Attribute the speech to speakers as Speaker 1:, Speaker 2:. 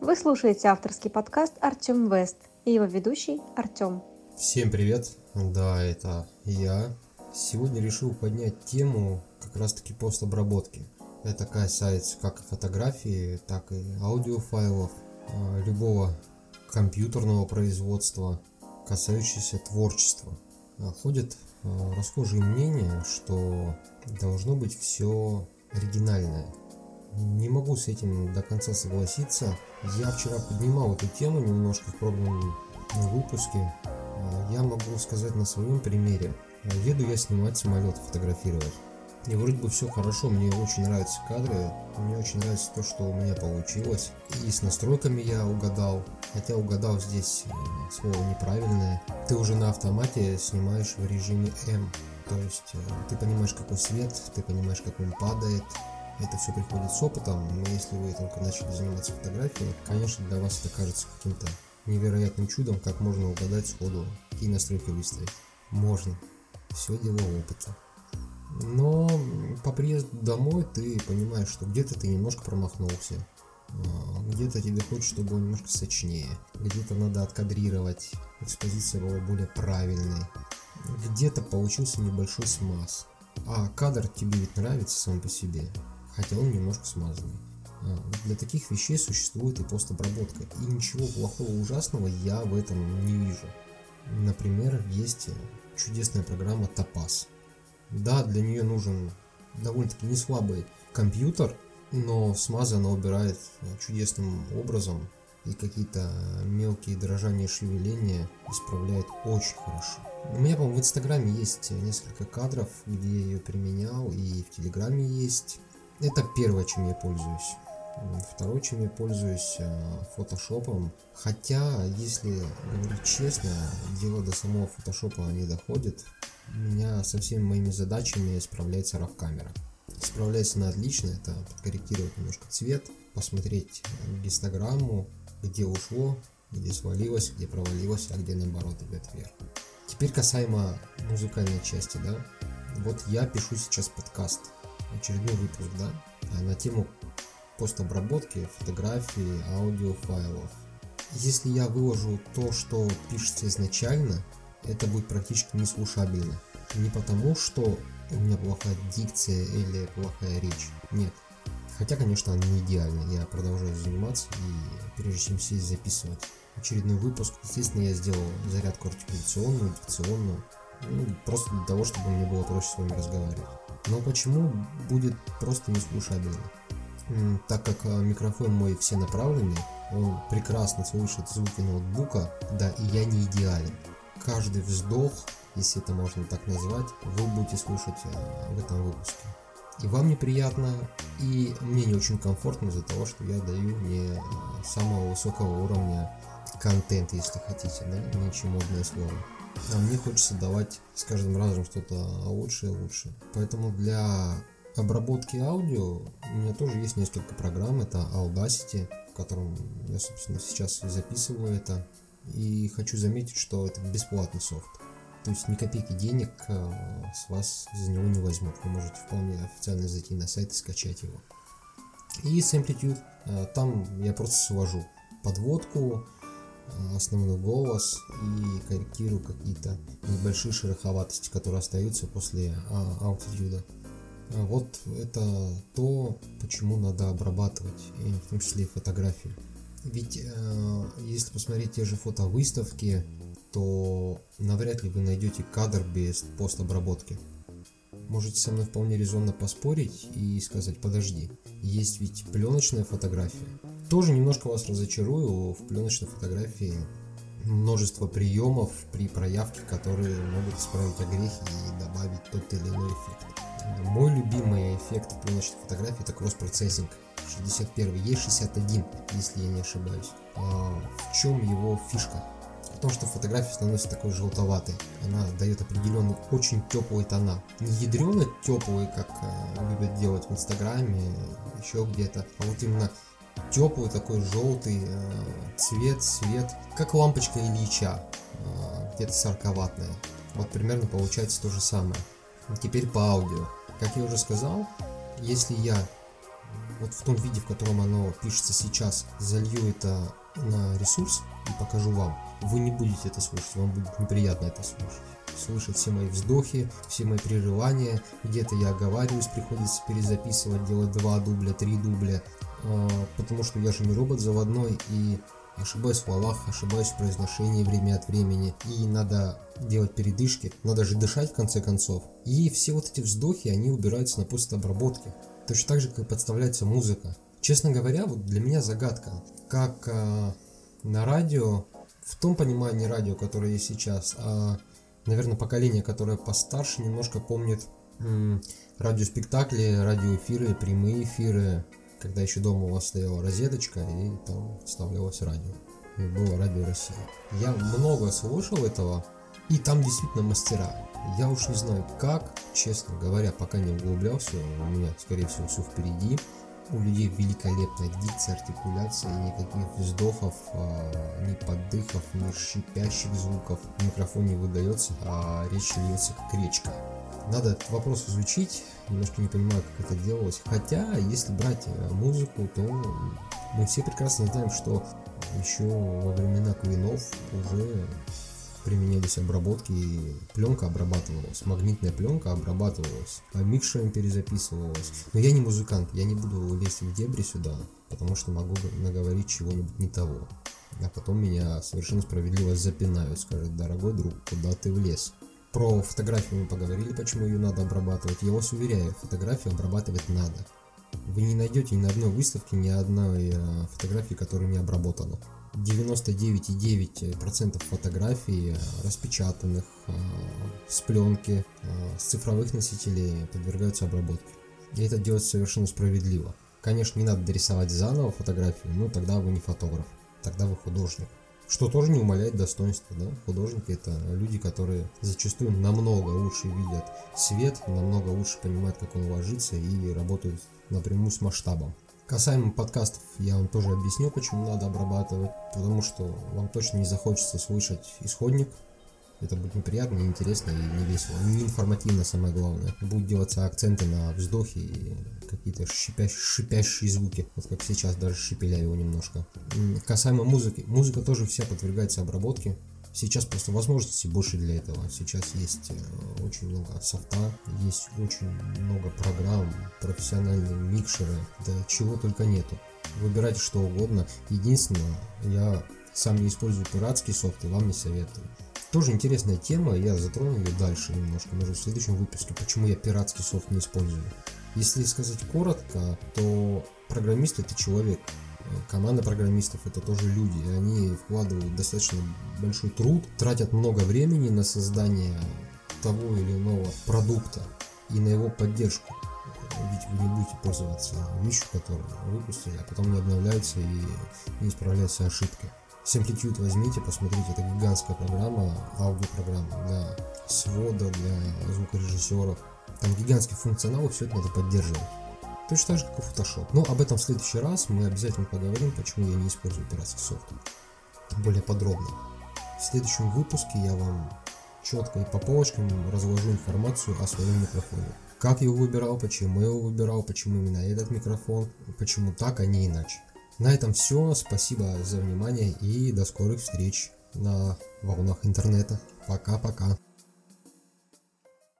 Speaker 1: Вы слушаете авторский подкаст Артем Вест и его ведущий Артем.
Speaker 2: Всем привет! Да, это я. Сегодня решил поднять тему как раз таки постобработки. Это касается как фотографии, так и аудиофайлов, а, любого компьютерного производства, касающегося творчества. А, ходят а, расхожие мнения, что должно быть все оригинальное. Не могу с этим до конца согласиться. Я вчера поднимал эту тему немножко в пробном выпуске. Я могу сказать на своем примере. Еду я снимать самолет, фотографировать. И вроде бы все хорошо, мне очень нравятся кадры, мне очень нравится то, что у меня получилось. И с настройками я угадал, хотя угадал здесь э, слово неправильное. Ты уже на автомате снимаешь в режиме М, то есть э, ты понимаешь, какой свет, ты понимаешь, как он падает, это все приходит с опытом, но если вы только начали заниматься фотографией, конечно, для вас это кажется каким-то невероятным чудом, как можно угадать сходу, какие настройки выставить. Можно. Все дело опыта. Но по приезду домой ты понимаешь, что где-то ты немножко промахнулся, а, где-то тебе хочется, чтобы было немножко сочнее, где-то надо откадрировать, экспозиция была более правильной, где-то получился небольшой смаз. А кадр тебе ведь нравится сам по себе, хотя он немножко смазанный. А, для таких вещей существует и постобработка, и ничего плохого ужасного я в этом не вижу. Например, есть чудесная программа Topaz – да, для нее нужен довольно-таки не слабый компьютер, но смазы она убирает чудесным образом и какие-то мелкие дрожания и шевеления исправляет очень хорошо. У меня, по-моему, в Инстаграме есть несколько кадров, где я ее применял, и в Телеграме есть. Это первое, чем я пользуюсь. Второе, чем я пользуюсь, э, фотошопом. Хотя, если говорить честно, дело до самого фотошопа не доходит. У меня со всеми моими задачами справляется RAW камера. Справляется она отлично, это подкорректировать немножко цвет, посмотреть гистограмму, где ушло, где свалилось, где провалилось, а где наоборот идет вверх. Теперь касаемо музыкальной части, да. Вот я пишу сейчас подкаст, очередной выпуск, да, на тему постобработки фотографий, аудиофайлов. Если я выложу то, что пишется изначально, это будет практически неслушабельно. Не потому, что у меня плохая дикция или плохая речь. Нет. Хотя, конечно, она не идеальна. Я продолжаю заниматься и прежде чем сесть записывать очередной выпуск, естественно, я сделал зарядку артикуляционную, дикционную. Ну, просто для того, чтобы мне было проще с вами разговаривать. Но почему будет просто неслушабельно? Так как а, микрофон мой все направленный, он прекрасно слышит звуки ноутбука, да, и я не идеален каждый вздох, если это можно так назвать, вы будете слушать э, в этом выпуске. И вам неприятно, и мне не очень комфортно из-за того, что я даю не э, самого высокого уровня контент, если хотите, да, не очень модное слово. А мне хочется давать с каждым разом что-то лучше и лучше. Поэтому для обработки аудио у меня тоже есть несколько программ. Это Audacity, в котором я, собственно, сейчас записываю это. И хочу заметить, что это бесплатный софт. То есть ни копейки денег э, с вас за него не возьмут. Вы можете вполне официально зайти на сайт и скачать его. И с Amplitude, э, там я просто свожу подводку, основной голос и корректирую какие-то небольшие шероховатости, которые остаются после аутитюда. Вот это то, почему надо обрабатывать, и в том числе и фотографии. Ведь э, если посмотреть те же фотовыставки, то навряд ли вы найдете кадр без постобработки. Можете со мной вполне резонно поспорить и сказать, подожди, есть ведь пленочная фотография. Тоже немножко вас разочарую, в пленочной фотографии множество приемов при проявке, которые могут исправить огрехи и добавить тот или иной эффект. Мой любимый эффект в пленочной фотографии это кросс-процессинг. 61 есть 61 если я не ошибаюсь. А, в чем его фишка? В том что фотография становится такой желтоватой. Она дает определенный очень теплый тона. Не ядрено теплый как э, любят делать в инстаграме еще где-то а вот именно теплый такой желтый э, цвет свет как лампочка Ильича э, где-то сорковатная вот примерно получается то же самое. Теперь по аудио. Как я уже сказал если я вот в том виде, в котором оно пишется сейчас, залью это на ресурс и покажу вам, вы не будете это слушать, вам будет неприятно это слушать. Слышать все мои вздохи, все мои прерывания, где-то я оговариваюсь, приходится перезаписывать, делать два дубля, три дубля, потому что я же не робот заводной и ошибаюсь в словах, ошибаюсь в произношении время от времени, и надо делать передышки, надо же дышать в конце концов. И все вот эти вздохи, они убираются на постобработке. Точно так же, как подставляется музыка. Честно говоря, вот для меня загадка, как э, на радио, в том понимании радио, которое есть сейчас, а, наверное, поколение, которое постарше, немножко помнит м, радиоспектакли, радиоэфиры, прямые эфиры, когда еще дома у вас стояла розеточка и там вставлялось радио. И было радио Россия. Я много слушал этого, и там действительно мастера. Я уж не знаю как, честно говоря, пока не углублялся, у меня, скорее всего, все впереди. У людей великолепная дикция, артикуляция, никаких вздохов, а, ни поддыхов, ни шипящих звуков. Микрофон не выдается, а речь льется как речка. Надо этот вопрос изучить, немножко не понимаю, как это делалось. Хотя, если брать э, музыку, то мы все прекрасно знаем, что еще во времена Квинов уже применялись обработки, и пленка обрабатывалась, магнитная пленка обрабатывалась, а микшером перезаписывалась. Но я не музыкант, я не буду лезть в дебри сюда, потому что могу наговорить чего-нибудь не того. А потом меня совершенно справедливо запинают, скажут, дорогой друг, куда ты влез? Про фотографию мы поговорили, почему ее надо обрабатывать. Я вас уверяю, фотографию обрабатывать надо. Вы не найдете ни на одной выставке ни одной э, фотографии, которая не обработана. 99,9% фотографий э, распечатанных э, с пленки, с цифровых носителей подвергаются обработке. И это делается совершенно справедливо. Конечно, не надо дорисовать заново фотографию, но тогда вы не фотограф, тогда вы художник. Что тоже не умаляет достоинства, да? Художники это люди, которые зачастую намного лучше видят свет, намного лучше понимают, как он ложится и работают напрямую с масштабом. Касаемо подкастов, я вам тоже объясню, почему надо обрабатывать, потому что вам точно не захочется слышать исходник, это будет неприятно, неинтересно и не весело. Не информативно, самое главное. Будут делаться акценты на вздохе и какие-то шипящие, шипящие звуки. Вот как сейчас даже шипеля его немножко. Касаемо музыки. Музыка тоже вся подвергается обработке. Сейчас просто возможностей больше для этого. Сейчас есть э, очень много софта, есть очень много программ, профессиональные микшеры, да чего только нету. Выбирайте что угодно. Единственное, я сам не использую пиратский софт и вам не советую. Тоже интересная тема, я затрону ее дальше немножко, может в следующем выпуске, почему я пиратский софт не использую. Если сказать коротко, то программист это человек, команда программистов это тоже люди, и они вкладывают достаточно большой труд, тратят много времени на создание того или иного продукта и на его поддержку. Ведь вы не будете пользоваться вещью, которую выпустили, а потом не обновляется и не исправляются ошибки. Simplitude возьмите, посмотрите, это гигантская программа, аудиопрограмма для свода, для звукорежиссеров. Там гигантский функционал, и все это надо поддерживать. Точно так же, как и Photoshop. Но об этом в следующий раз мы обязательно поговорим, почему я не использую пиратский софт. Более подробно. В следующем выпуске я вам четко и по полочкам разложу информацию о своем микрофоне. Как я его выбирал, почему я его выбирал, почему именно этот микрофон, почему так, а не иначе. На этом все. Спасибо за внимание и до скорых встреч на волнах интернета. Пока-пока.